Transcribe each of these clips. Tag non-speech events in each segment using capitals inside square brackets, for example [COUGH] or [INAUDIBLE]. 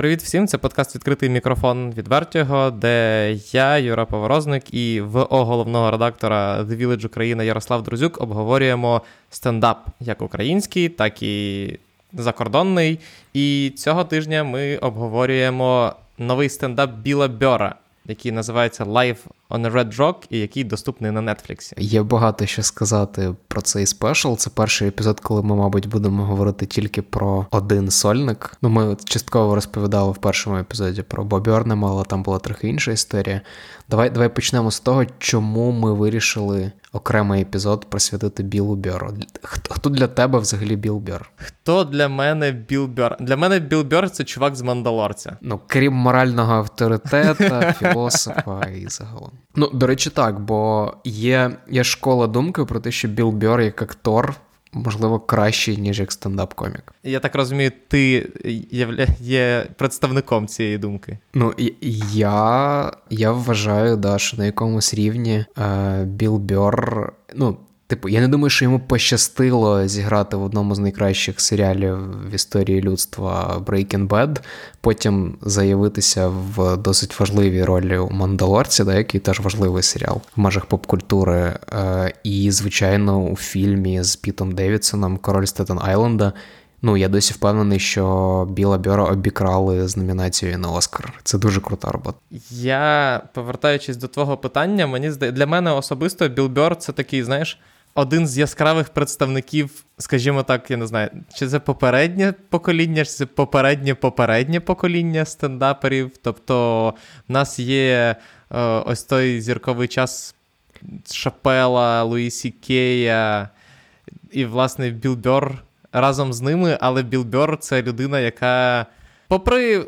Привіт всім! Це подкаст Відкритий мікрофон від Вертіго, де я, Юра Поворозник, і ВО головного редактора The Village Україна Ярослав Друзюк обговорюємо стендап як український, так і закордонний. І цього тижня ми обговорюємо новий стендап Біла Бьора, який називається Live on a Red Rock і який доступний на Нетфліксі. Є багато що сказати про цей спешл. Це перший епізод, коли ми, мабуть, будемо говорити тільки про один сольник. Ну, ми частково розповідали в першому епізоді про Бобі Орнема, але там була трохи інша історія. Давай давай почнемо з того, чому ми вирішили окремий епізод присвятити Білу Бьору. Хто, хто для тебе взагалі Біл Бьор? Хто для мене Біл Бьор? Для мене Біл Бьор це чувак з Мандалорця. Ну, крім морального авторитета, [LAUGHS] філософа і загалом. Ну, до речі, так, бо є є школа думки про те, що Біл Бьор як актор. Можливо, кращий, ніж як стендап-комік. Я так розумію, ти є, є представником цієї думки. Ну, я я вважаю, да, що на якомусь рівні е, Біл Бьор, ну, Типу, я не думаю, що йому пощастило зіграти в одному з найкращих серіалів в історії людства Breaking Bad, потім заявитися в досить важливій ролі у Мандалорці, да, який теж важливий серіал в межах поп-культури. Е, і, звичайно, у фільмі з Пітом Девідсоном Король Стетен Айленда. Ну, я досі впевнений, що Біла Бьора обікрали з номінацією на Оскар. Це дуже крута робота. Я повертаючись до твого питання, мені здається, для мене особисто Біл Бьор це такий, знаєш один з яскравих представників, скажімо так, я не знаю, чи це попереднє покоління, чи це попереднє попереднє покоління стендаперів. Тобто, в нас є е, ось той зірковий час Шапела, Луїсі Кея і, власне, Біл Бьор разом з ними, але Біл Бьор це людина, яка, попри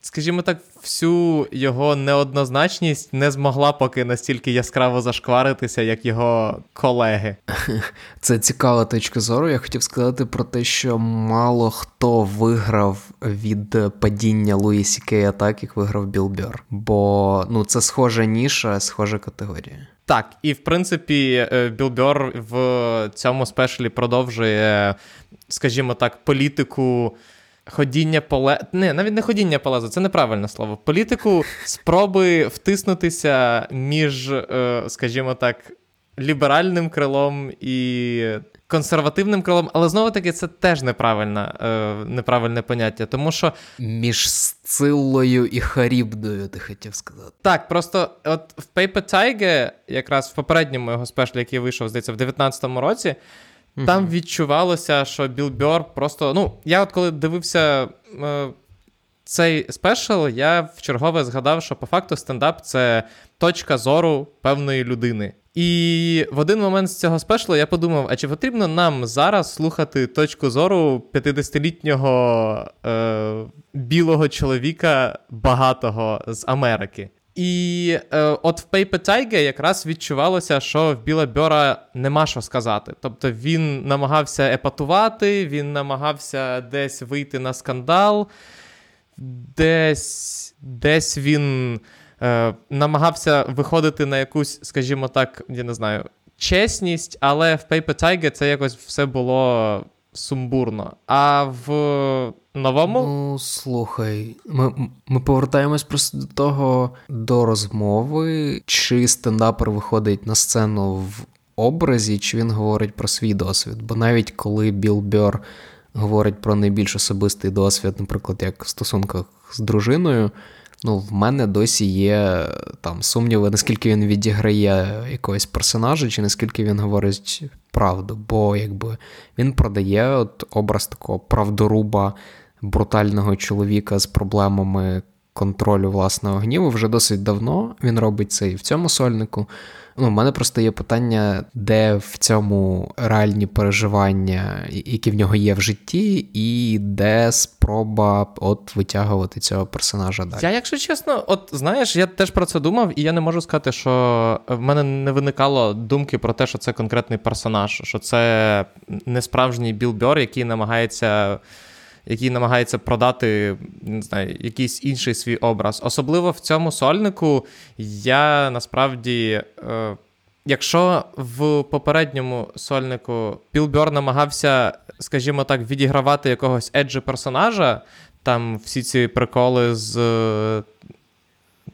скажімо так, всю його неоднозначність не змогла поки настільки яскраво зашкваритися, як його колеги. [LAUGHS] Це цікава точка зору. Я хотів сказати про те, що мало хто виграв від падіння Луї Сі Кея так, як виграв Біл Бьор. Бо ну, це схожа ніша, схожа категорія. Так, і в принципі, Білбер в цьому спешалі продовжує, скажімо так, політику ходіння поле. Не, навіть не ходіння полезу, це неправильне слово. Політику спроби втиснутися між, е, скажімо так, ліберальним крилом і консервативним крилом, але знову таки це теж неправильне, неправильне поняття. Тому що. Між Сциллою і Харібдою, ти хотів сказати. Так, просто от в Paper Tiger, якраз в попередньому його спешлі, який вийшов, здається, в 19-му році. Mm-hmm. Там відчувалося, що Біл Бьор просто. Ну, я от коли дивився е, цей спешл, я в чергове згадав, що по факту стендап це точка зору певної людини. І в один момент з цього спешлу я подумав: а чи потрібно нам зараз слухати точку зору 50-літнього е, білого чоловіка багатого з Америки? І е, от в Paper Tiger якраз відчувалося, що в Біла Бьора нема що сказати. Тобто він намагався епатувати, він намагався десь вийти на скандал, десь десь він е, намагався виходити на якусь, скажімо так, я не знаю, чесність, але в Paper Tiger це якось все було сумбурно. А в новому. Ну, слухай, ми ми повертаємось просто до того до розмови, чи стендапер виходить на сцену в образі, чи він говорить про свій досвід. Бо навіть коли Біл Бьор говорить про найбільш особистий досвід, наприклад, як в стосунках з дружиною. Ну, в мене досі є там сумніви, наскільки він відіграє якогось персонажа, чи наскільки він говорить правду. Бо якби він продає от образ такого правдоруба, брутального чоловіка з проблемами контролю власного гніву вже досить давно. Він робить це і в цьому сольнику. Ну, У мене просто є питання, де в цьому реальні переживання, які в нього є в житті, і де спроба от витягувати цього персонажа далі. Я, якщо чесно, от знаєш, я теж про це думав, і я не можу сказати, що в мене не виникало думки про те, що це конкретний персонаж, що це не справжній білбер, який намагається який намагається продати не знаю, якийсь інший свій образ. Особливо в цьому сольнику я насправді. Е, Якщо в попередньому сольнику Білбьор намагався, скажімо так, відігравати якогось еджі персонажа, там всі ці приколи з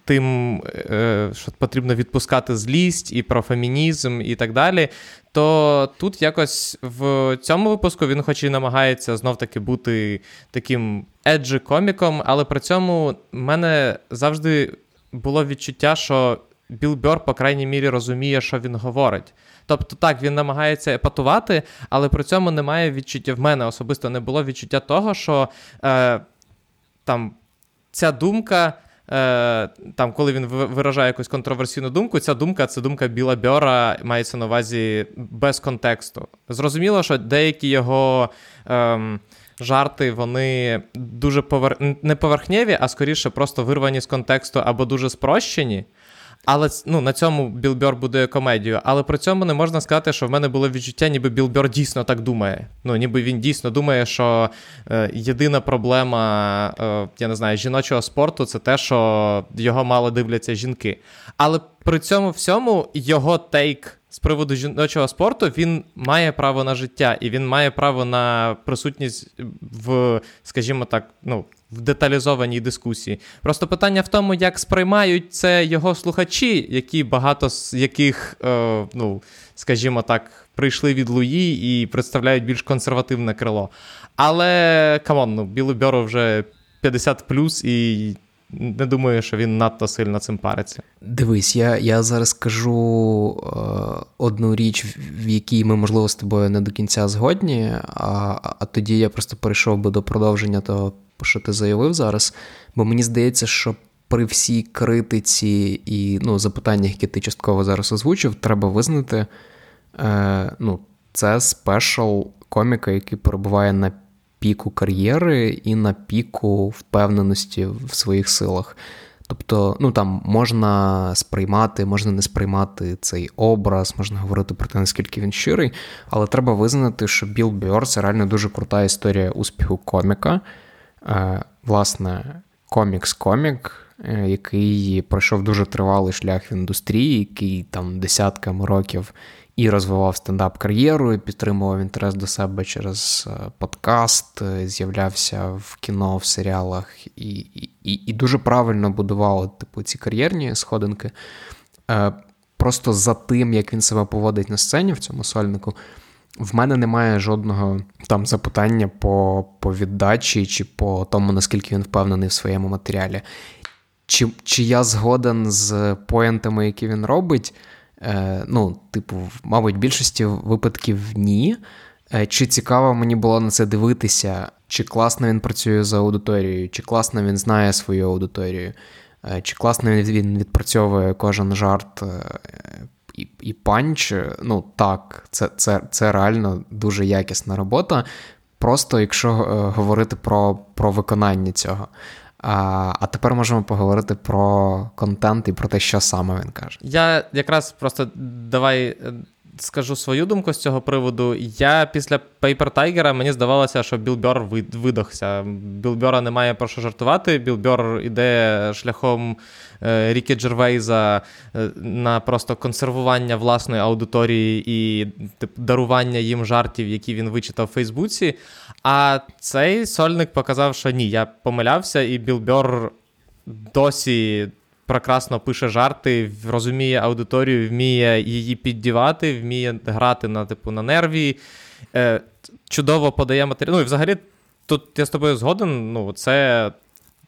тим, е, що потрібно відпускати злість і про фемінізм, і так далі. То тут якось в цьому випуску він, хоч і намагається знов-таки бути таким еджі коміком, але при цьому в мене завжди було відчуття, що Біл Бьор, по крайній мірі, розуміє, що він говорить. Тобто, так, він намагається епатувати, але при цьому немає відчуття в мене особисто не було відчуття того, що е, там ця думка е, там, коли він виражає якусь контроверсійну думку, ця думка це думка Біла Бьора, мається на увазі без контексту. Зрозуміло, що деякі його. Е, Жарти, вони дуже повер... не поверхневі, а скоріше просто вирвані з контексту або дуже спрощені. Але ну, на цьому Білбьор будує комедію. Але при цьому не можна сказати, що в мене було відчуття, ніби Білбьор дійсно так думає. Ну, ніби він дійсно думає, що е, єдина проблема, е, я не знаю, жіночого спорту це те, що його мало дивляться жінки. Але при цьому всьому його take з приводу жіночого спорту він має право на життя, і він має право на присутність в, скажімо так, ну, в деталізованій дискусії. Просто питання в тому, як сприймають це його слухачі, які багато з яких, е, ну, скажімо так, прийшли від Луї і представляють більш консервативне крило. Але come on, ну, Біллу Бьорру вже 50 плюс і не думаю, що він надто сильно цим париться. Дивись, я я зараз скажу е, одну річ, в якій ми, можливо, з тобою не до кінця згодні, а, а тоді я просто перейшов би до продовження того, що ти заявив зараз. Бо мені здається, що при всій критиці і ну, запитаннях, які ти частково зараз озвучив, треба визнати, е, ну, це спешл коміка, який перебуває на піку кар'єри і на піку впевненості в своїх силах. Тобто, ну там можна сприймати, можна не сприймати цей образ, можна говорити про те, наскільки він щирий, але треба визнати, що Біл Бьор це реально дуже крута історія успіху коміка. Е, Власне, комікс-комік, е, який пройшов дуже тривалий шлях в індустрії, який там десятками років і розвивав стендап-кар'єру, і підтримував інтерес до себе через е, подкаст, е, з'являвся в кіно, в серіалах, і і, і дуже правильно будував типу, ці кар'єрні сходинки. Е, просто за тим, як він себе поводить на сцені в цьому сольнику, в мене немає жодного там запитання по по віддачі чи по тому, наскільки він впевнений в своєму матеріалі. Чи, Чи я згоден з поєнтами, які він робить? Е, ну, типу, мабуть, більшості випадків ні. Е, чи цікаво мені було на це дивитися, чи класно він працює за аудиторією, чи класно він знає свою аудиторію, е, чи класно він відпрацьовує кожен жарт і і панч. Ну так, це це, це реально дуже якісна робота. Просто якщо говорити про, про виконання цього. А тепер можемо поговорити про контент і про те, що саме він каже. Я якраз просто давай скажу свою думку з цього приводу. Я після Paper Tiger мені здавалося, що Білбер видохся. Білбера немає про що жартувати. Білбер іде шляхом е, Рікі Джервейза е, на просто консервування власної аудиторії і тип, дарування їм жартів, які він вичитав в Фейсбуці. А цей сольник показав, що ні, я помилявся, і Білбер досі прекрасно пише жарти, розуміє аудиторію, вміє її піддівати, вміє грати на типу на нерві, е, чудово подає матеріал. Ну і взагалі, тут я з тобою згоден. Ну, це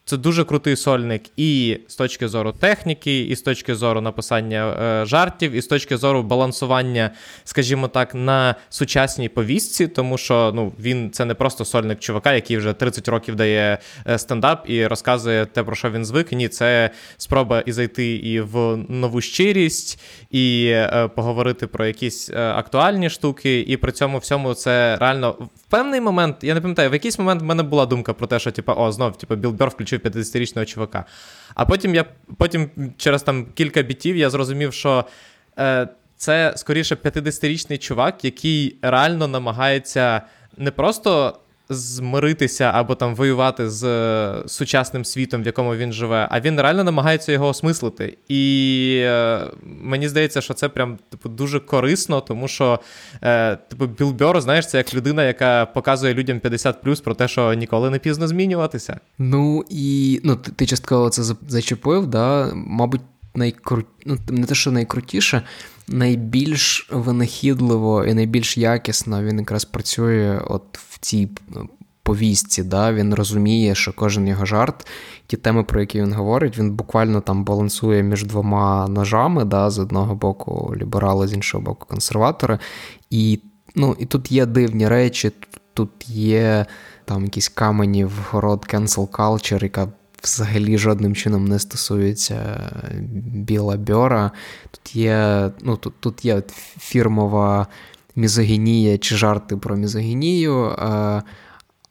це дуже крутий сольник і з точки зору техніки, і з точки зору написання е, жартів, і з точки зору балансування, скажімо так, на сучасній повістці, тому що ну, він це не просто сольник чувака, який вже 30 років дає е, стендап і розказує те, про що він звик. Ні, це спроба і зайти і в нову щирість, і е, поговорити про якісь е, актуальні штуки. І при цьому всьому це реально в певний момент, я не пам'ятаю, в якийсь момент в мене була думка про те, що типу, о, знов, типу, Білбер включив. 50-річного чувака. А потім я потім через там кілька бітів я зрозумів, що е, це скоріше 50-річний чувак, який реально намагається не просто змиритися або там воювати з е, сучасним світом, в якому він живе, а він реально намагається його осмислити. І е, мені здається, що це прям типу дуже корисно, тому що е, типу Білл Бьор, знаєш, це як людина, яка показує людям 50 про те, що ніколи не пізно змінюватися. Ну і ну ти, ти частково це зачепив, да? мабуть, найкру... ну, не те, що найкрутіше найбільш винахідливо і найбільш якісно він якраз працює от в цій ну, повістці. Да? Він розуміє, що кожен його жарт, ті теми, про які він говорить, він буквально там балансує між двома ножами, да? з одного боку ліберали, з іншого боку, консерватори. І ну, і тут є дивні речі, тут є там якісь камені в город cancel culture, яка взагалі жодним чином не стосується Біла Бьора. Тут є ну, тут, тут є фірмова мізогінія чи жарти про мізогінію. Е,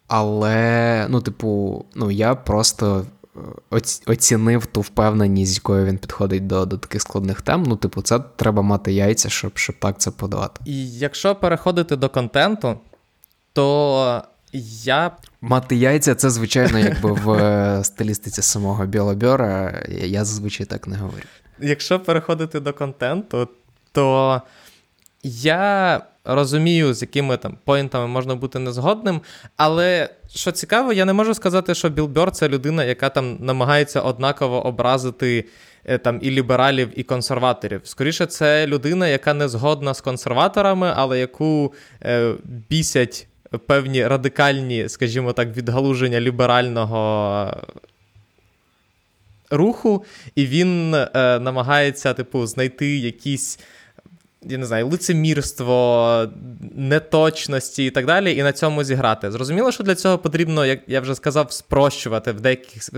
але, ну, типу, ну, я просто е, оцінив ту впевненість, з якою він підходить до до таких складних тем. Ну, типу, це треба мати яйця, щоб щоб так це подавати. І якщо переходити до контенту, то я Мати яйця, це, звичайно, якби в е, стилістиці самого Білобьора. Я зазвичай так не говорю. Якщо переходити до контенту, то я розумію, з якими там поінтами можна бути незгодним. Але що цікаво, я не можу сказати, що Білбьор це людина, яка там намагається однаково образити е, там і лібералів, і консерваторів. Скоріше, це людина, яка не згодна з консерваторами, але яку е, бісять певні радикальні, скажімо так, відгалуження ліберального руху, і він е, намагається, типу, знайти якісь. Я не знаю, лицемірство, неточності і так далі, і на цьому зіграти. Зрозуміло, що для цього потрібно, як я вже сказав, спрощувати в деяких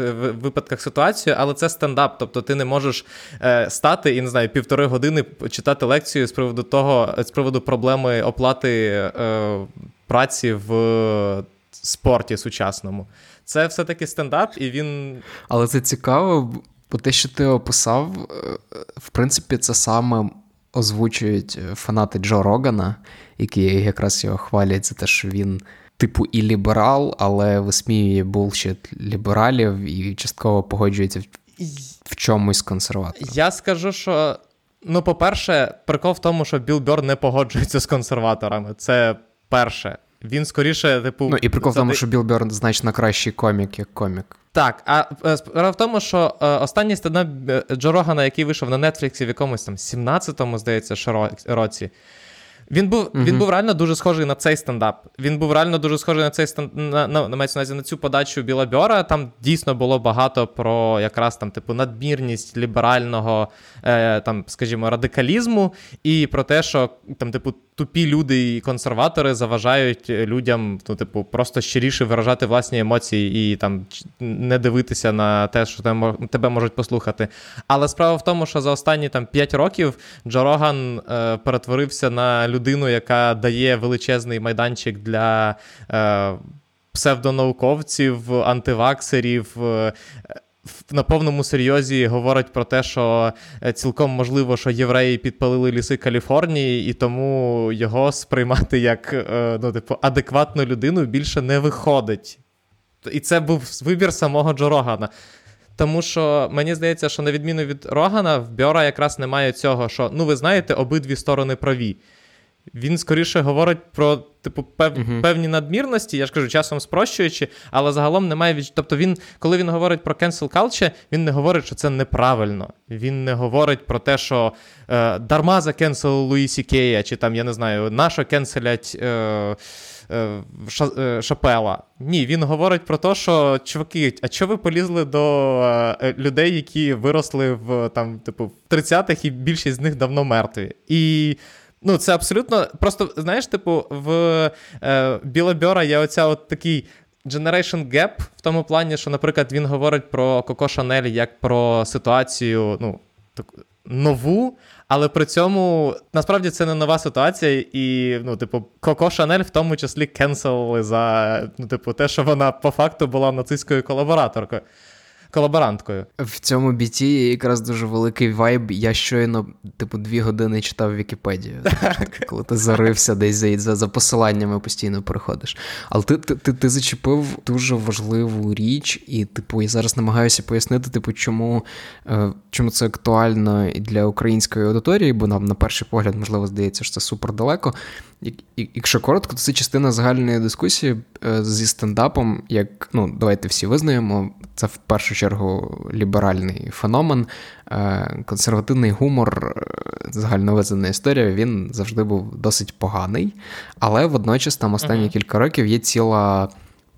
випадках ситуацію, але це стендап. Тобто ти не можеш е, стати і не знаю, півтори години читати лекцію з приводу того, з приводу проблеми оплати е, праці в спорті сучасному. Це все-таки стендап, і він. Але це цікаво, бо те, що ти описав, е, в принципі, це саме озвучують фанати Джо Рогана, які якраз його хвалять за те, що він. Типу, і ліберал, але висміює bullshit лібералів і частково погоджується в, в чомусь консерватором. Я скажу, що, ну, по-перше, прикол в тому, що Білл Бьор не погоджується з консерваторами. Це перше. Він скоріше, типу. Ну і прикол в тому, що Білл Берн значно кращий комік, як комік. Так, а е, справа в тому, що е, останній стендап е, Джо Рогана, який вийшов на Нетфліксі в якомусь там 17-му, здається, році. Він був mm-hmm. він був реально дуже схожий на цей стендап. Він був реально дуже схожий на цей стендап, на, на, на, на, на цю подачу Біла Бьора. Там дійсно було багато про якраз там, типу, надмірність ліберального, е, там, скажімо, радикалізму, і про те, що там, типу, тупі люди і консерватори заважають людям, ну, типу, просто щиріше виражати власні емоції і там не дивитися на те, що тебе можуть послухати. Але справа в тому, що за останні там 5 років Джо Роган е, перетворився на людину, яка дає величезний майданчик для. Е, Псевдонауковців, антиваксерів, е, на повному серйозі говорить про те, що е, цілком можливо, що євреї підпалили ліси Каліфорнії, і тому його сприймати як е, ну, типу, адекватну людину більше не виходить. І це був вибір самого Джо Рогана. Тому що мені здається, що на відміну від Рогана, в Бьора якраз немає цього, що ну ви знаєте, обидві сторони праві. Він скоріше говорить про типу пев... uh-huh. певні надмірності, я ж кажу, часом спрощуючи, але загалом немає від... Тобто він, коли він говорить про cancel culture, він не говорить, що це неправильно. Він не говорить про те, що е, дарма за cancel Луїсі Кея, чи там, я не знаю, нащо кенселять. Е, е, е, Шапела. Ні, він говорить про те, що чуваки, а чого ви полізли до е, людей, які виросли в там, типу, в 30-х, і більшість з них давно мертві. І Ну, це абсолютно. Просто, знаєш, типу, в е, Біла Бьора є оця от такий generation gap в тому плані, що, наприклад, він говорить про Коко Шанель як про ситуацію, ну, таку нову. Але при цьому насправді це не нова ситуація, і ну, типу, Коко Шанель в тому числі кенселили за ну, типу, те, що вона по факту була нацистською колабораторкою. Колаборанткою. В цьому біті є якраз дуже великий вайб. Я щойно, типу, дві години читав Вікіпедію. [LAUGHS] Так. Коли ти зарився десь за за посиланнями постійно переходиш. Але ти ти, ти, ти зачепив дуже важливу річ, і, типу, я зараз намагаюся пояснити, типу, чому е, чому це актуально і для української аудиторії, бо нам на перший погляд, можливо, здається, що це супер далеко. Якщо коротко, то це частина загальної дискусії е, зі стендапом, як ну, давайте всі визнаємо, це в першу чергу ліберальний феномен. Е, консервативний гумор, загальновезена загальновизнана історія, він завжди був досить поганий, але водночас там останні mm-hmm. кілька років є ціла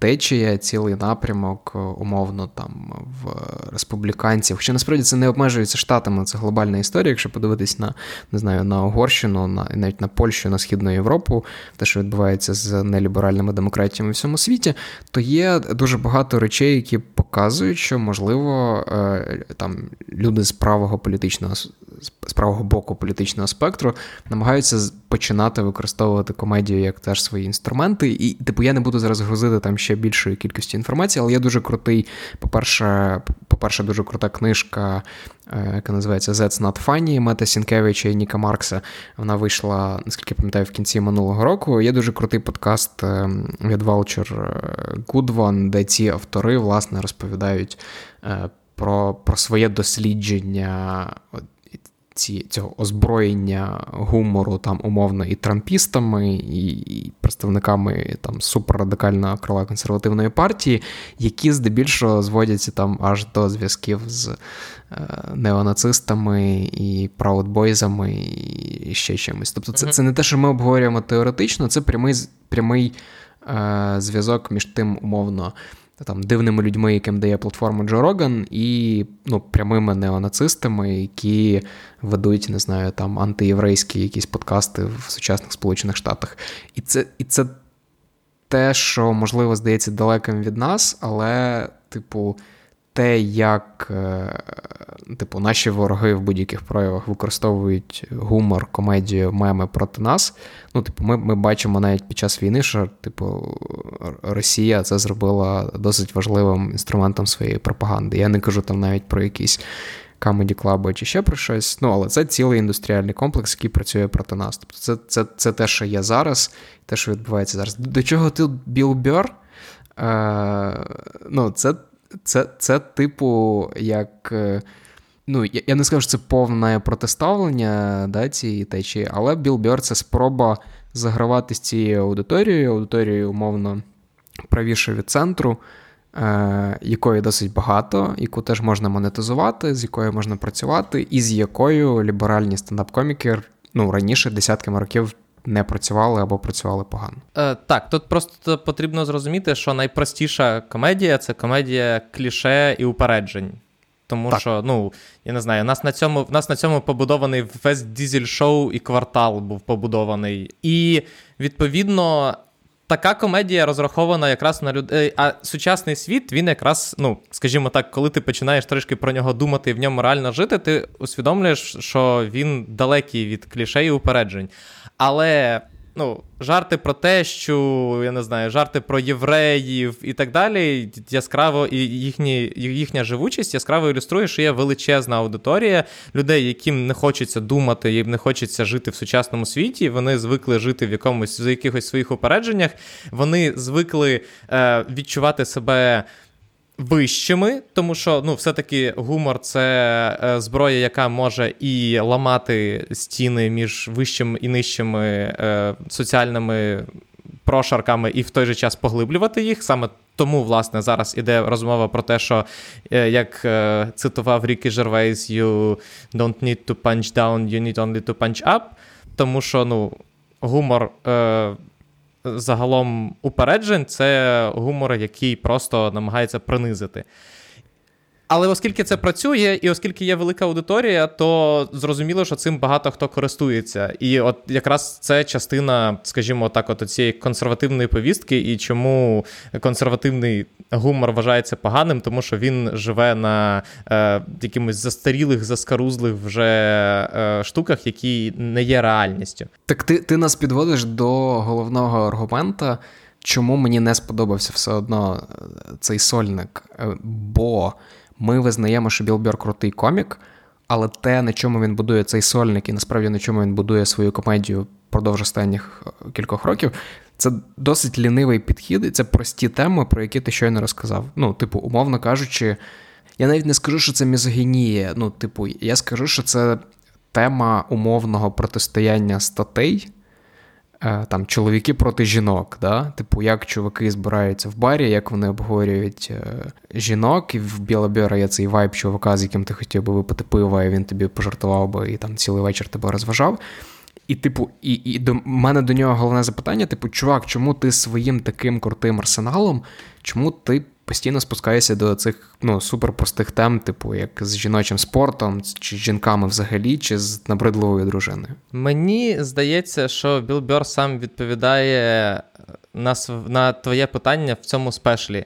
течія, цілий напрямок, е, умовно, там в республіканців. Хоча насправді це не обмежується штатами, це глобальна історія. Якщо подивитись на не знаю, на Угорщину, на навіть на Польщу, на Східну Європу, те, що відбувається з неліберальними демократіями в всьому світі, то є дуже багато речей, які показують, що можливо е, там люди з правого політичного з правого боку політичного спектру намагаються починати використовувати комедію як теж свої інструменти. І, типу, я не буду зараз грузити там ще більшої кількості інформації, але є дуже крутий, по-перше, по-перше, дуже крута книжка, е, яка називається That's Not Funny Мета Сінкевича і Ніка Маркса. Вона вийшла, наскільки пам'ятаю, в кінці минулого року. Є дуже крутий подкаст е, від Vulture е, Good One, де ці автори власне розповідають про, про своє дослідження ці, цього озброєння гумору там умовно і трампістами, і, і представниками там суперрадикального крила консервативної партії, які здебільшого зводяться там аж до зв'язків з е, неонацистами і праудбойзами і ще чимось. Тобто, це, це не те, що ми обговорюємо теоретично, це прямий прямий е, зв'язок між тим умовно там дивними людьми, яким дає платформу Джо Роган, і ну, прямими неонацистами, які ведуть, не знаю, там антиєврейські якісь подкасти в сучасних Сполучених Штатах. І це, І це те, що можливо здається далеким від нас, але, типу те, як е, типу, наші вороги в будь-яких проявах використовують гумор, комедію, меми проти нас. Ну, типу, ми ми бачимо навіть під час війни, що типу, Росія це зробила досить важливим інструментом своєї пропаганди. Я не кажу там навіть про якісь камеді клаби чи ще про щось. Ну, але це цілий індустріальний комплекс, який працює проти нас. Тобто, це це, це те, що є зараз, те, що відбувається зараз. До чого ти Біл Бьор? Е, ну, це це, це типу, як. Е, ну, я, я не скажу, що це повне протиставлення да, цієї течії, але Біл Бьор це спроба загравати з цією аудиторією, аудиторією, умовно, правіше від центру, е, якої досить багато, яку теж можна монетизувати, з якою можна працювати, і з якою ліберальні стендап-коміки ну, раніше десятками років не працювали або працювали погано. Е, Так, тут просто потрібно зрозуміти, що найпростіша комедія це комедія кліше і упереджень. Тому так. що, ну, я не знаю, нас на цьому нас на цьому побудований весь дізель-шоу і квартал був побудований. І відповідно. Така комедія розрахована якраз на людей. А сучасний світ, він якраз, ну, скажімо так, коли ти починаєш трішки про нього думати і в ньому реально жити, ти усвідомлюєш, що він далекий від клішей і упереджень. Але ну, жарти про те, що я не знаю, жарти про євреїв і так далі, яскраво і їхні, їхня живучість яскраво ілюструє, що є величезна аудиторія людей, яким не хочеться думати, їм не хочеться жити в сучасному світі. Вони звикли жити в якомусь в якихось своїх упередженнях. Вони звикли е, відчувати себе вищими, тому що ну, все-таки гумор це е, зброя, яка може і ламати стіни між вищими і нижчими е, соціальними прошарками, і в той же час поглиблювати їх. Саме тому, власне, зараз іде розмова про те, що е, як е, цитував Рікі Жервейс, you don't need to punch down, you need only to punch up. Тому що ну, гумор. Е, загалом упереджень це гумор, який просто намагається принизити. Але оскільки це працює, і оскільки є велика аудиторія, то зрозуміло, що цим багато хто користується. І от якраз це частина, скажімо так, от цієї консервативної повістки, і чому консервативний гумор вважається поганим, тому що він живе на е, якимось застарілих, заскарузлих вже е, штуках, які не є реальністю. Так ти, ти нас підводиш до головного аргумента. Чому мені не сподобався все одно е, цей сольник? Е, бо ми визнаємо, що Біл Бьор крутий комік, але те, на чому він будує цей сольник, і насправді на чому він будує свою комедію впродовж останніх е, кількох років, це досить лінивий підхід, і це прості теми, про які ти щойно розказав. Ну, типу, умовно кажучи, я навіть не скажу, що це мізогінія. Ну, типу, я скажу, що це тема умовного протистояння статей. Е, там чоловіки проти жінок, да? типу, як чуваки збираються в барі, як вони обговорюють е, жінок, і в Білобіра є цей вайб чувака, з яким ти хотів би випити пиво, і він тобі пожартував би і там цілий вечір тебе розважав. І, типу, і і до мене до нього головне запитання: типу, чувак, чому ти своїм таким крутим арсеналом, чому ти постійно спускаєшся до цих ну, суперпростих тем, типу, як з жіночим спортом, чи з жінками взагалі, чи з набридливою дружиною? Мені здається, що Біл Бьор сам відповідає на, на твоє питання в цьому спешлі.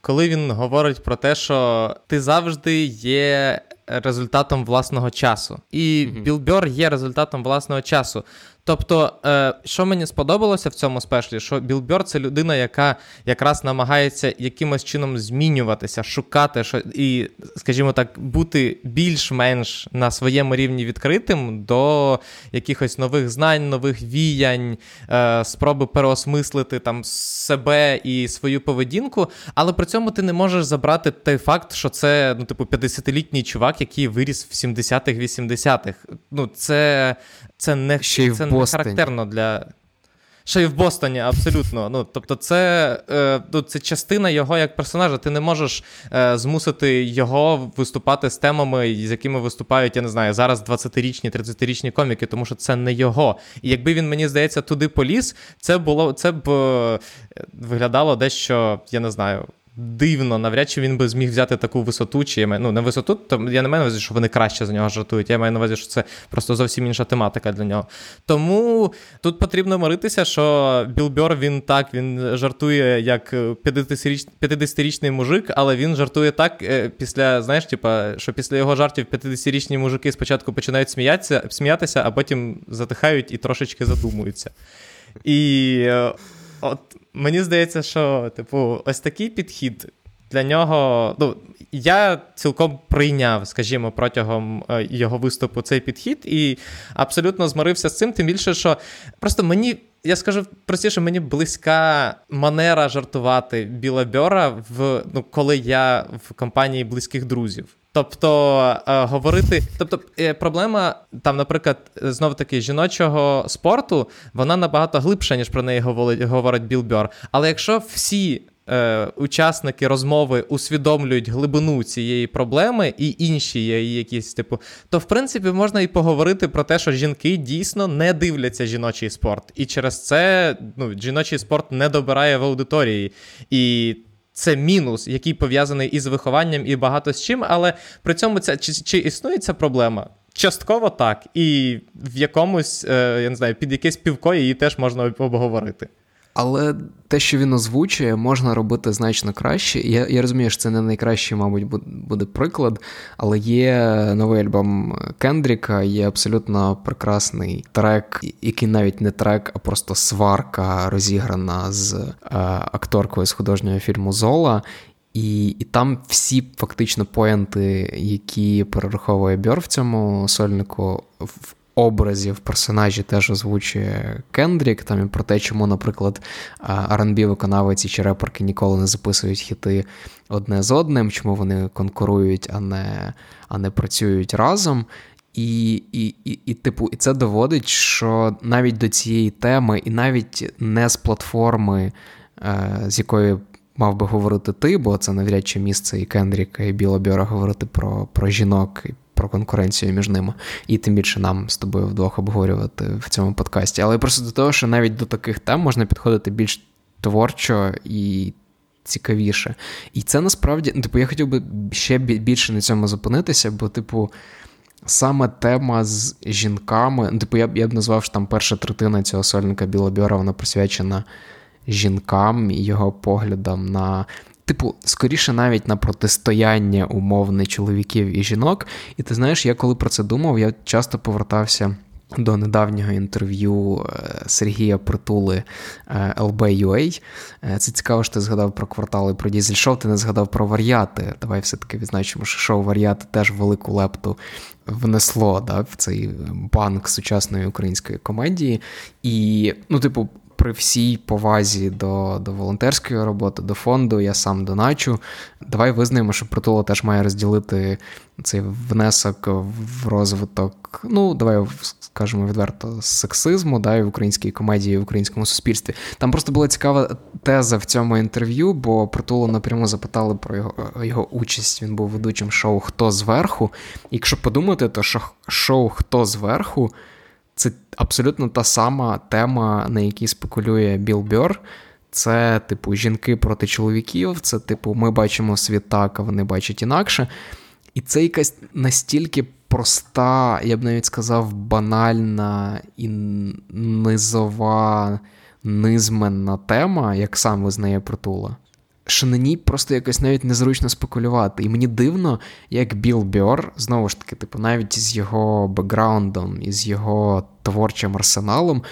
Коли він говорить про те, що ти завжди є результатом власного часу. І mm-hmm. Білбер є результатом власного часу. Тобто, е, що мені сподобалося в цьому спешлі, що Білбер це людина, яка якраз намагається якимось чином змінюватися, шукати що і, скажімо так, бути більш-менш на своєму рівні відкритим до якихось нових знань, нових віянь, е, спроби переосмислити там себе і свою поведінку. Але при цьому ти не можеш забрати той факт, що це ну, типу, 50-літній чувак, який виріс в 70-х, 80-х. Ну, це, це не Ще й це в Бостоні. характерно для. Ще й в Бостоні, абсолютно. Ну, Тобто, це е, ну, це частина його як персонажа. Ти не можеш е, змусити його виступати з темами, з якими виступають, я не знаю, зараз 20-річні, 30-річні коміки, тому що це не його. І якби він, мені здається, туди поліз, це було це б е, виглядало дещо, я не знаю дивно, навряд чи він би зміг взяти таку висоту, чи ну не висоту, то я не маю на увазі, що вони краще за нього жартують. Я маю на увазі, що це просто зовсім інша тематика для нього. Тому тут потрібно миритися, що Біл Бьор, він так він жартує як 50-річний мужик, але він жартує так е, після, знаєш, типа, що після його жартів 50-річні мужики спочатку починають сміятися, сміятися, а потім затихають і трошечки задумуються. І е, от мені здається, що, типу, ось такий підхід для нього. Ну, я цілком прийняв, скажімо, протягом е, його виступу цей підхід і абсолютно змирився з цим, тим більше, що просто мені. Я скажу простіше, мені близька манера жартувати Біла Бьора, в, ну, коли я в компанії близьких друзів. Тобто е, говорити, тобто е, проблема там, наприклад, знову таки жіночого спорту, вона набагато глибша, ніж про неї говорить, говорить Біл Бьор. Але якщо всі е, учасники розмови усвідомлюють глибину цієї проблеми і інші є якісь, типу, то в принципі можна і поговорити про те, що жінки дійсно не дивляться жіночий спорт, і через це ну, жіночий спорт не добирає в аудиторії. І це мінус, який пов'язаний із вихованням і багато з чим, але при цьому ця чи, чи існує ця проблема? Частково так, і в якомусь, е, я не знаю, під якесь півко її теж можна обговорити. Але те, що він озвучує, можна робити значно краще. Я я розумію, що це не найкращий, мабуть, буде приклад, але є новий альбом Кендріка, є абсолютно прекрасний трек, який навіть не трек, а просто сварка розіграна з е, акторкою з художнього фільму Зола. І і там всі фактично поінти, які перераховує Бьор в цьому сольнику, в образів персонажі теж озвучує Кендрік, там і про те, чому, наприклад, rb виконавиці чи реперки ніколи не записують хіти одне з одним, чому вони конкурують, а не а не працюють разом. І, і, і, і, типу, і це доводить, що навіть до цієї теми, і навіть не з платформи, е, з якої мав би говорити ти, бо це навряд чи місце і Кендріка, і Біла Бьора говорити про про жінок про конкуренцію між ними, і тим більше нам з тобою вдвох обговорювати в цьому подкасті. Але просто до того, що навіть до таких тем можна підходити більш творчо і. Цікавіше. І це насправді, ну, типу, я хотів би ще більше на цьому зупинитися, бо, типу, саме тема з жінками, ну, типу, я я б назвав, що там перша третина цього сольника Біла Бьора, вона присвячена жінкам і його поглядам на типу, скоріше навіть на протистояння умовне чоловіків і жінок. І ти знаєш, я коли про це думав, я часто повертався до недавнього інтерв'ю е, Сергія Притули LB.UA. Це цікаво, що ти згадав про квартали про Дізель Шоу, ти не згадав про варіати. Давай все-таки відзначимо, що шоу варіати теж велику лепту внесло да, в цей банк сучасної української комедії. І, ну, типу, при всій повазі до до волонтерської роботи, до фонду, я сам доначу. Давай визнаємо, що притула теж має розділити цей внесок в розвиток. Ну, давай скажемо відверто, сексизму да, і в українській комедії, і в українському суспільстві. Там просто була цікава теза в цьому інтерв'ю, бо притулу напряму запитали про його його участь. Він був ведучим шоу Хто зверху. І якщо подумати, то шоу Хто зверху це абсолютно та сама тема, на якій спекулює Біл Бьор. Це, типу, жінки проти чоловіків, це, типу, ми бачимо світ так, а вони бачать інакше. І це якась настільки проста, я б навіть сказав, банальна і низова, низменна тема, як сам визнає Притула що на ній просто якось навіть незручно спекулювати. І мені дивно, як Біл Бьор, знову ж таки, типу, навіть з його бекграундом і з його творчим арсеналом.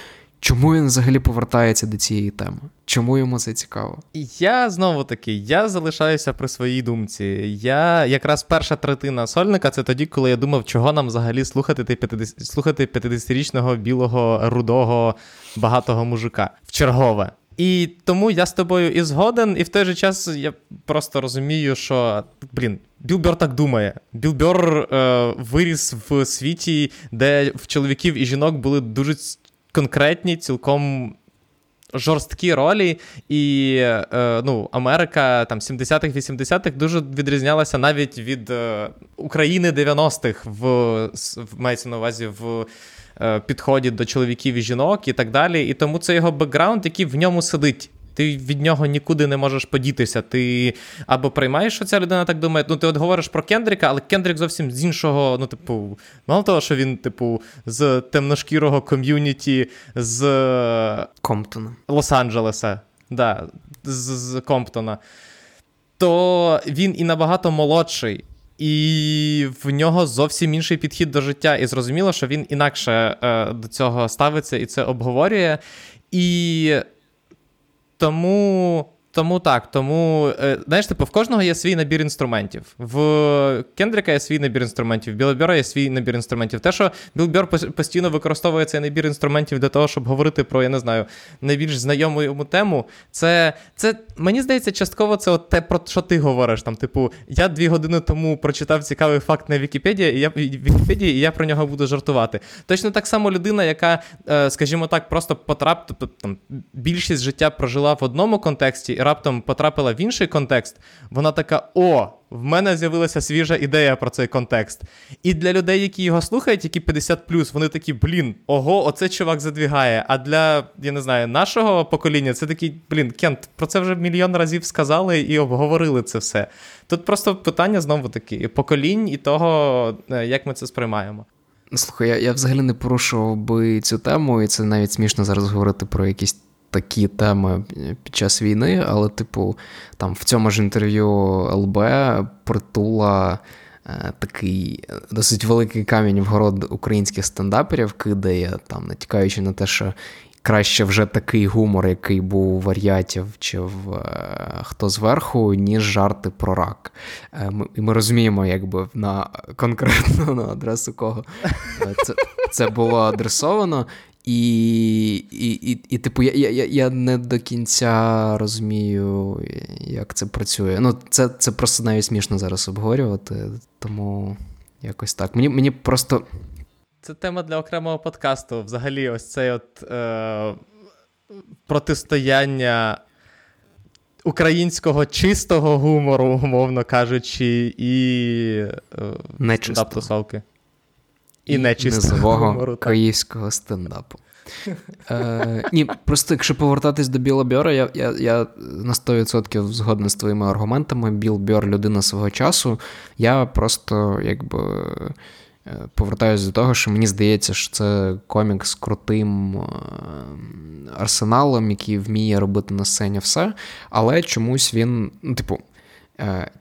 Чому він взагалі повертається до цієї теми? Чому йому це цікаво? Я знову таки я залишаюся при своїй думці. Я якраз перша третина сольника це тоді, коли я думав, чого нам взагалі слухати 50, слухати 50-річного білого рудого багатого мужика в чергове. І тому я з тобою і згоден, і в той же час я просто розумію, що блін, Білбер так думає. Білбер е, виріс в світі, де в чоловіків і жінок були дуже конкретні, цілком. Жорсткі ролі, і е, ну, Америка там 70-х, 80-х дуже відрізнялася навіть від е, України 90-х в, в мається на увазі в підході до чоловіків і жінок і так далі. І тому це його бекграунд, який в ньому сидить. Ти від нього нікуди не можеш подітися. Ти або приймаєш, що ця людина так думає. Ну, ти от говориш про Кендріка, але Кендрік зовсім з іншого. Ну, типу, мало того, що він, типу, з темношкірого ком'юніті з Комптона. Лос-Анджелеса, да, з, з Комптона, то він і набагато молодший. І в нього зовсім інший підхід до життя. І зрозуміло, що він інакше е, до цього ставиться і це обговорює. І тому тому так, тому е, знаєш, типу, в кожного є свій набір інструментів. В Кендріка є свій набір інструментів, в Білобера є свій набір інструментів. Те, що Білбер постійно використовує цей набір інструментів для того, щоб говорити про, я не знаю, найбільш знайому йому тему. Це це мені здається, частково це от те, про що ти говориш. Там, типу, я дві години тому прочитав цікавий факт на Вікіпедії, і я Вікіпедії, і я про нього буду жартувати. Точно так само людина, яка, е, скажімо так, просто потрап, тобто там більшість життя прожила в одному контексті раптом потрапила в інший контекст, вона така: о, в мене з'явилася свіжа ідея про цей контекст. І для людей, які його слухають, які 50 вони такі, блін, ого, оце чувак задвігає. А для, я не знаю, нашого покоління це такий, блін, Кент, про це вже мільйон разів сказали і обговорили це все. Тут просто питання знову таки поколінь і того, е, як ми це сприймаємо. Слухай, я я взагалі не порушував би цю тему, і це навіть смішно зараз говорити про якісь такі теми під час війни, але, типу, там в цьому ж інтерв'ю ЛБ притула. Е, такий досить великий камінь в город українських стендаперів кидає, там, натякаючи на те, що краще вже такий гумор, який був у варіатів чи в е, хто зверху, ніж жарти про рак. Е, ми, ми розуміємо, якби на конкретно на адресу кого це, це було адресовано. І, і, і, і типу, я я, я не до кінця розумію, як це працює. Ну, Це це просто навіть смішно зараз обговорювати, тому якось так. Мені мені просто. Це тема для окремого подкасту. Взагалі, ось цей от е, протистояння українського чистого гумору, умовно кажучи, і е, стендап-тусовки і нечистого київського стендапу. Е, Ні, просто якщо повертатись до Біла Бьора, я я, я на 100% згоден з твоїми аргументами. Біл Бьор людина свого часу. Я просто якби. Е, повертаюся до того, що мені здається, що це комік з крутим е, арсеналом, який вміє робити на сцені все, але чомусь він, ну, типу,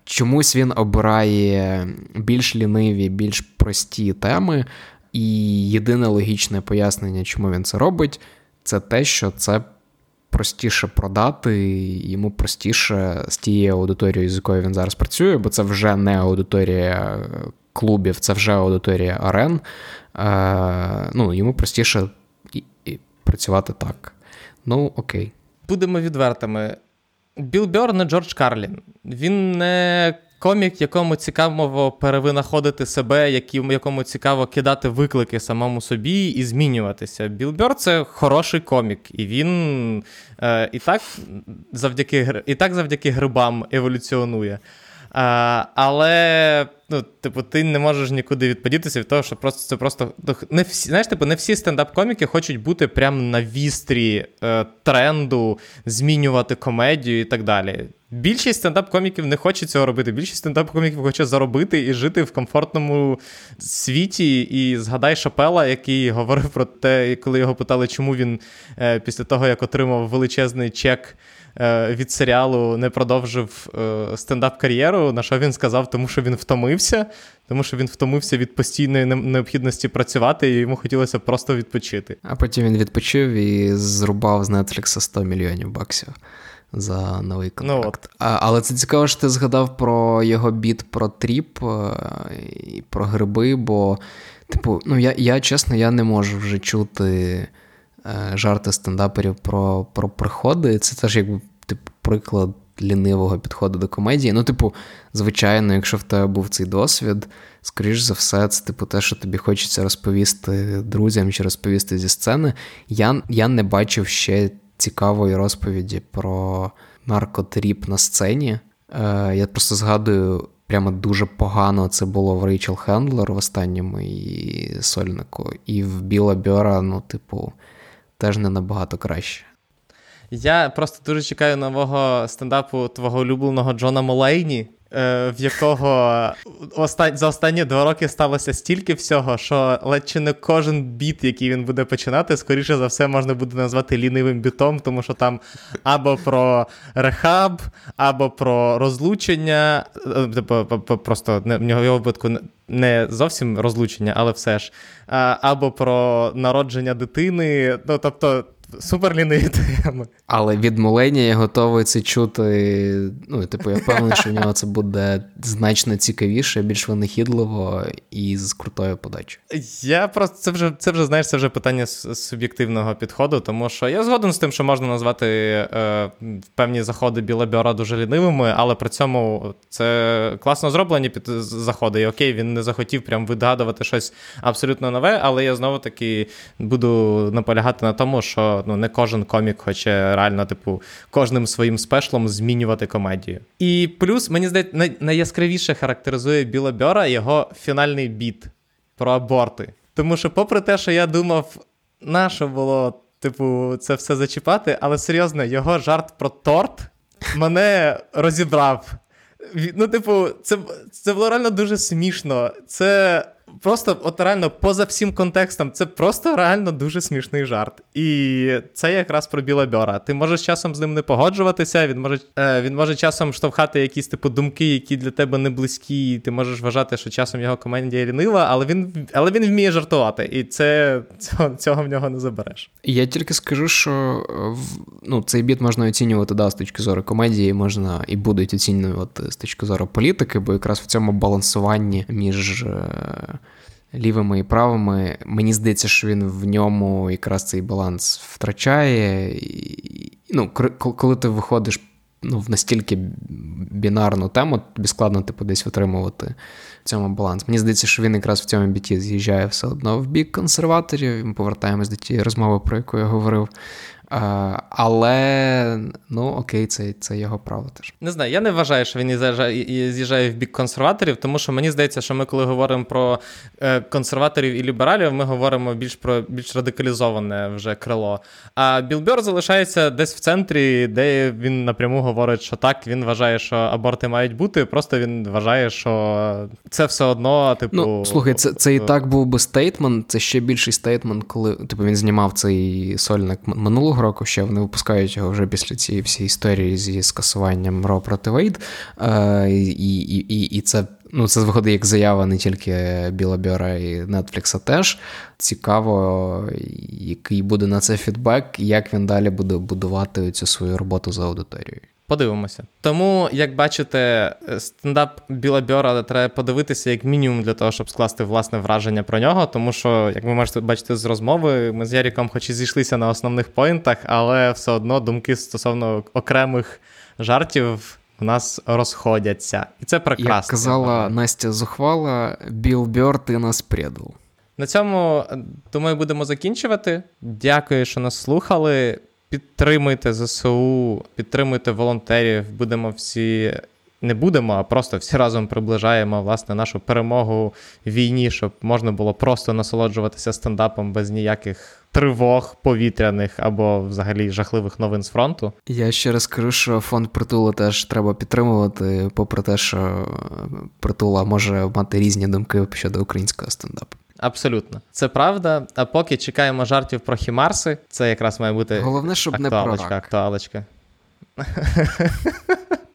чомусь він обирає більш ліниві, більш прості теми. І єдине логічне пояснення, чому він це робить, це те, що це простіше продати, йому простіше з тією аудиторією, з якою він зараз працює, бо це вже не аудиторія клубів, це вже аудиторія арен. Е, ну, Йому простіше працювати так. Ну, окей. Будемо відвертими. Біл Бьор не Джордж Карлін. Він не комік, якому цікаво перевинаходити себе, якому цікаво кидати виклики самому собі і змінюватися. Біл Бьор це хороший комік, і він е, і так завдяки і так завдяки грибам еволюціонує. А, Але, ну, типу, ти не можеш нікуди відподітися від того, що просто це просто. Ну, не всі, Знаєш, типу, не всі стендап-коміки хочуть бути прямо на вістрі е, тренду, змінювати комедію і так далі. Більшість стендап-коміків не хоче цього робити. Більшість стендап-коміків хоче заробити і жити в комфортному світі. І згадай Шапела, який говорив про те, коли його питали, чому він е, після того, як отримав величезний чек. Е, від серіалу не продовжив е, стендап-кар'єру. На що він сказав, тому що він втомився, тому що він втомився від постійної необхідності працювати, і йому хотілося просто відпочити. А потім він відпочив і зрубав з Netflix 100 мільйонів баксів. За новий ну контракт. Ну, а, Але це цікаво, що ти згадав про його біт про trip е, і про гриби, бо, типу, ну я я чесно, я не можу вже чути жарти стендаперів про про приходи. Це теж якби типу, приклад лінивого підходу до комедії. Ну, типу, звичайно, якщо в тебе був цей досвід, скоріш за все, це типу те, що тобі хочеться розповісти друзям чи розповісти зі сцени. Я, Я не бачив ще цікавої розповіді про наркотріп на сцені. Е, Я просто згадую. Прямо дуже погано це було в Рейчел Хендлер в останньому і сольнику, і в Біла Бьора, ну, типу, теж не набагато краще. Я просто дуже чекаю нового стендапу твого улюбленого Джона Молейні, в якого за останні два роки сталося стільки всього, що ледь чи не кожен біт, який він буде починати, скоріше за все, можна буде назвати лінивим бітом, тому що там або про рехаб, або про розлучення. Е, типу, просто в нього його випадку не зовсім розлучення, але все ж. Або про народження дитини. Ну, тобто, суперліниві теми. Але від Мулені я готовий це чути. Ну, типу, я впевнений, що в нього це буде значно цікавіше, більш винахідливо і з крутою подачею. Я просто це вже це вже знаєш, це вже питання суб'єктивного підходу, тому що я згоден з тим, що можна назвати е, певні заходи Білебіора дуже лінивими, але при цьому це класно зроблені під заходи. І окей, він не захотів прям вигадувати щось абсолютно нове, але я знову таки буду наполягати на тому, що ну не кожен комік хоче реально, типу, кожним своїм спешлом змінювати комедію. І плюс, мені здається, най- найяскравіше характеризує Біла Бьора його фінальний біт про аборти. Тому що, попри те, що я думав, наше було, типу, це все зачіпати, але серйозно, його жарт про торт мене розібрав. Ну, типу, це це було реально дуже смішно. Це просто от реально поза всім контекстом, це просто реально дуже смішний жарт. І це якраз про Біла Бьора. Ти можеш часом з ним не погоджуватися, він може е, він може часом штовхати якісь типу думки, які для тебе не близькі, і ти можеш вважати, що часом його комедія лінива, але він але він вміє жартувати, і це цього, цього в нього не забереш. Я тільки скажу, що ну, цей біт можна оцінювати да, з точки зору комедії, можна і будуть оцінювати з точки зору політики, бо якраз в цьому балансуванні між. Лівими і правими. Мені здається, що він в ньому якраз цей баланс втрачає. І, ну, Коли ти виходиш ну, в настільки бінарну тему, тобі складно типу, десь витримувати в цьому баланс. Мені здається, що він якраз в цьому біті з'їжджає все одно в бік консерваторів. Ми повертаємось до тієї розмови, про яку я говорив. Але ну окей, це це його право теж. Не знаю, я не вважаю, що він з'їжджає в бік консерваторів, тому що мені здається, що ми, коли говоримо про е, консерваторів і лібералів, ми говоримо більш про більш радикалізоване вже крило. А Білл Бьор залишається десь в центрі, де він напряму говорить, що так, він вважає, що аборти мають бути. Просто він вважає, що це все одно, типу. Ну, слухай, це це і так був би statement, це ще більший statement, коли типу він знімав цей сольник минулого року ще вони випускають його вже після цієї всієї історії зі скасуванням Ро проти Вейд. І, і, і, і це Ну, це виходить як заява не тільки Біла Бьора і Нетфлікса теж. Цікаво, який буде на це фідбек, як він далі буде будувати цю свою роботу за аудиторією. Подивимося. Тому, як бачите, стендап Біла Бьора треба подивитися як мінімум для того, щоб скласти власне враження про нього. Тому що, як ви можете бачити з розмови, ми з Яріком, хоч і зійшлися на основних поінтах, але все одно думки стосовно окремих жартів в нас розходяться. І це прекрасно. Як казала Настя Зухвала, Біл Бьор, ти нас предав. На цьому, думаю, будемо закінчувати. Дякую, що нас слухали. Підтримуйте ЗСУ, підтримуйте волонтерів. Будемо всі. Не будемо, а просто всі разом приближаємо власне нашу перемогу в війні, щоб можна було просто насолоджуватися стендапом без ніяких тривог повітряних або взагалі жахливих новин з фронту. Я ще раз кажу, що фонд притула теж треба підтримувати, попри те, що притула може мати різні думки щодо українського стендапу. Абсолютно, це правда. А поки чекаємо жартів про Хімарси, це якраз має бути головне, щоб не про рак. актуалочка. [LAUGHS]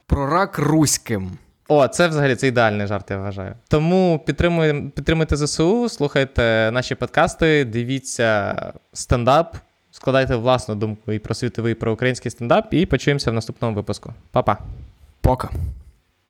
Про рак руським. О, це взагалі це ідеальний жарт, я вважаю. Тому підтримуйте, підтримуйте ЗСУ, слухайте наші подкасти, дивіться стендап, складайте власну думку і про світовий і про український стендап, і почуємося в наступному випуску. Па-па. Пока.